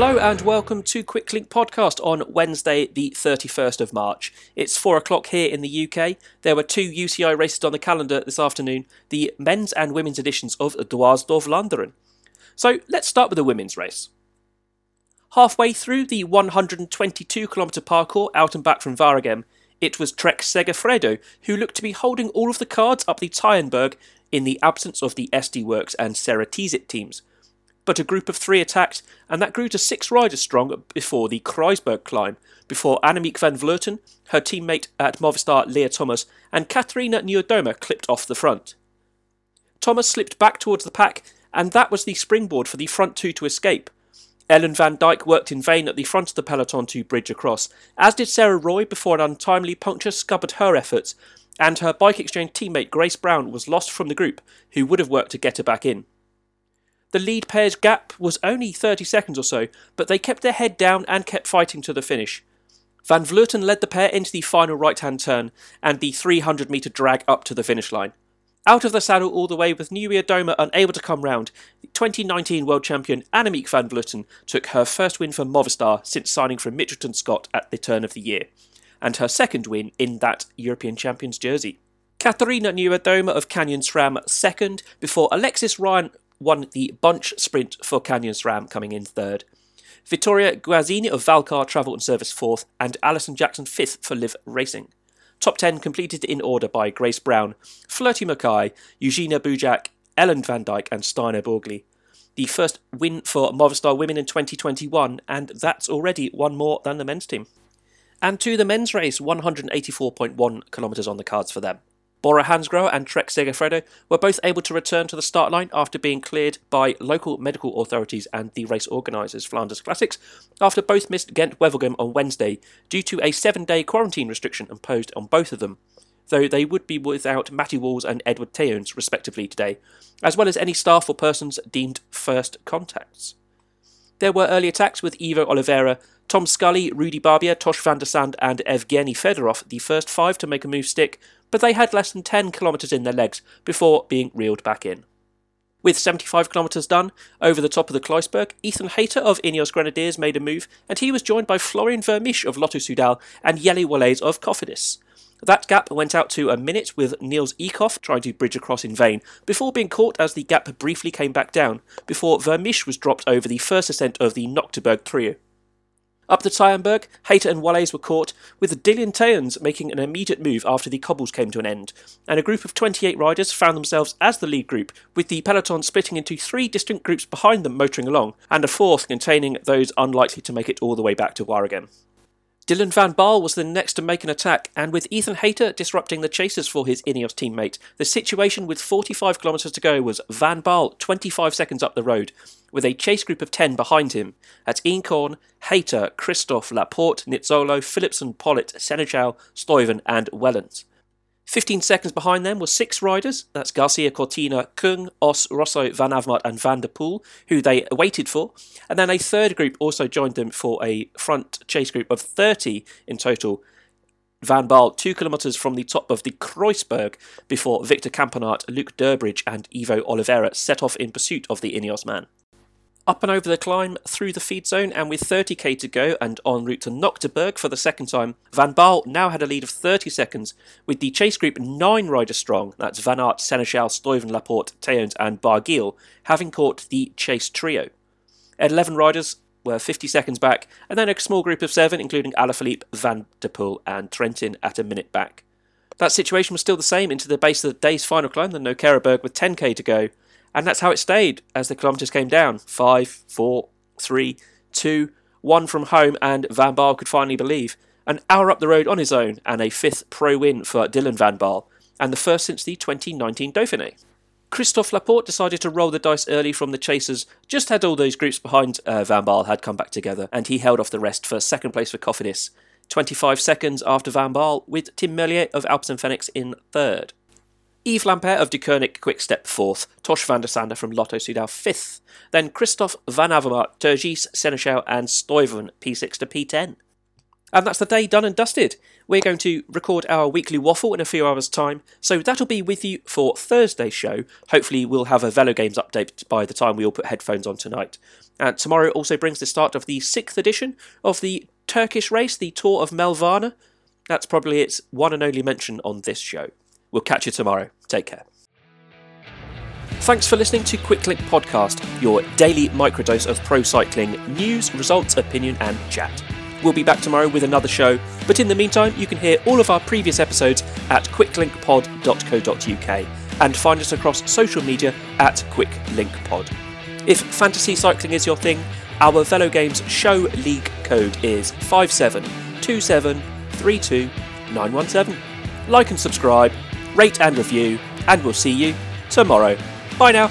Hello and welcome to Quicklink Podcast on Wednesday, the 31st of March. It's 4 o'clock here in the UK. There were two UCI races on the calendar this afternoon the men's and women's editions of Dwars Vlaanderen. So let's start with the women's race. Halfway through the 122 kilometre parcours out and back from Waregem, it was Trek Segafredo who looked to be holding all of the cards up the Taaienberg in the absence of the SD Worx and Ceratizit teams but a group of three attacked, and that grew to six riders strong before the Kruisberg climb, before Annemiek van Vleuten, her teammate at Movistar Leah Thomas, and Katarzyna Niewiadoma clipped off the front. Thomas slipped back towards the pack, and that was the springboard for the front two to escape. Ellen van Dijk worked in vain at the front of the peloton to bridge across, as did Sarah Roy before an untimely puncture scuppered her efforts, and her BikeExchange teammate Grace Brown was lost from the group, who would have worked to get her back in. The lead pair's gap was only 30 seconds or so, but they kept their head down and kept fighting to the finish. Van Vleuten led the pair into the final right hand turn and the 300 metre drag up to the finish line. Out of the saddle all the way with Niewiadoma unable to come round, the 2019 world champion Annemiek van Vleuten took her first win for Movistar since signing from Mitchelton Scott at the turn of the year, and her second win in that European Champions jersey. Katarzyna Niewiadoma of Canyon SRAM second, before Alexis Ryan won the bunch sprint for Canyon SRAM, coming in third. Vittoria Guazzini of Valcar Travel and Service fourth, and Alison Jackson fifth for Liv Racing. Top 10 completed in order by Grace Brown, Floortje Mackaij, Eugenia Bujak, Ellen van Dijk, and Stine Borgli. The first win for Movistar Women in 2021, and that's already one more than the men's team. And to the men's race, 184.1 kilometres on the cards for them. Bora Hansgrohe and Trek Segafredo were both able to return to the start line after being cleared by local medical authorities and the race organisers, Flanders Classics, after both missed Ghent Wevelgem on Wednesday due to a seven day quarantine restriction imposed on both of them, though they would be without Matty Walls and Edward Theuns, respectively, today, as well as any staff or persons deemed first contacts. There were early attacks with Ivo Oliveira, Tom Scully, Rudy Barbier, Tosh van der Sande, and Evgeny Fedorov, the first five to make a move stick, but they had less than 10 kilometres in their legs before being reeled back in. With 75 kilometres done, over the top of the Kruisberg, Ethan Hayter of Ineos Grenadiers made a move, and he was joined by Florian Vermeersch of Lotto Soudal and Jelle Wallays of Cofidis. That gap went out to a minute with Nils Eekhoff trying to bridge across in vain, before being caught as the gap briefly came back down, before Vermeersch was dropped over the first ascent of the Nokereberg trio. Up the Taaienberg, Hayter and Wallays were caught, with Dylan Teuns making an immediate move after the cobbles came to an end, and a group of 28 riders found themselves as the lead group, with the peloton splitting into three distinct groups behind them motoring along, and a fourth containing those unlikely to make it all the way back to Waregem. Dylan Van Baarle was the next to make an attack, and with Ethan Hayter disrupting the chasers for his Ineos teammate, the situation with 45 kilometres to go was Van Baarle 25 seconds up the road, with a chase group of 10 behind him at Eenkhoorn, Hayter, Kristoff, Laporte, Nizzolo, Philipsen, Politt, Senechal, Stuyven, and Wellens. 15 seconds behind them were six riders, that's Garcia Cortina, Kung, Os, Rosso, Van Avermaet, and Van der Poel, who they waited for. And then a third group also joined them for a front chase group of 30 in total. Van Baarle, two kilometres from the top of the Kruisberg, before Victor Campenaerts, Luke Durbridge, and Ivo Oliveira set off in pursuit of the Ineos man. Up and over the climb through the feed zone, and with 30k to go and en route to Nokereberg for the second time, Van Baarle now had a lead of 30 seconds, with the chase group nine riders strong that's Van Aert, Senechal, Stuyven, Laporte, Theuns, and Barguil having caught the chase trio. 11 riders were 50 seconds back, and then a small group of seven, including Alaphilippe, Van der Poel, and Trentin, at a minute back. That situation was still the same into the base of the day's final climb, the Nokereberg, with 10k to go, and that's how it stayed as the kilometres came down. Five, four, three, two, one from home, and Van Baarle could finally believe. An hour up the road on his own, and a fifth pro win for Dylan Van Baarle, and the first since the 2019 Dauphiné. Christophe Laporte decided to roll the dice early from the chasers, just had all those groups behind uh, Van Baarle had come back together, and he held off the rest for second place for Cofidis. 25 seconds after Van Baarle, with Tim Merlier of Alpecin Fenix in third. Yves Lampaert of Deceuninck Quickstep fourth, Tosh van der Sande from Lotto Soudal fifth, then Kristoff Van Avermaet, Turgis, Senechal, and Stuyven P6 to P10. And that's the day done and dusted. We're going to record our weekly waffle in a few hours' time, so that'll be with you for Thursday's show. Hopefully, we'll have a Velo Games update by the time we all put headphones on tonight. And tomorrow also brings the start of the sixth edition of the Turkish race, the Tour of Mevlana. That's probably its one and only mention on this show. We'll catch you tomorrow. Take care. Thanks for listening to Quicklink Podcast, your daily microdose of pro cycling news, results, opinion, and chat. We'll be back tomorrow with another show, but in the meantime, you can hear all of our previous episodes at quicklinkpod.co.uk and find us across social media at QuickLinkPod. If fantasy cycling is your thing, our Velo Games show league code is 572732917. Like and subscribe, rate and review, and we'll see you tomorrow. Bye now.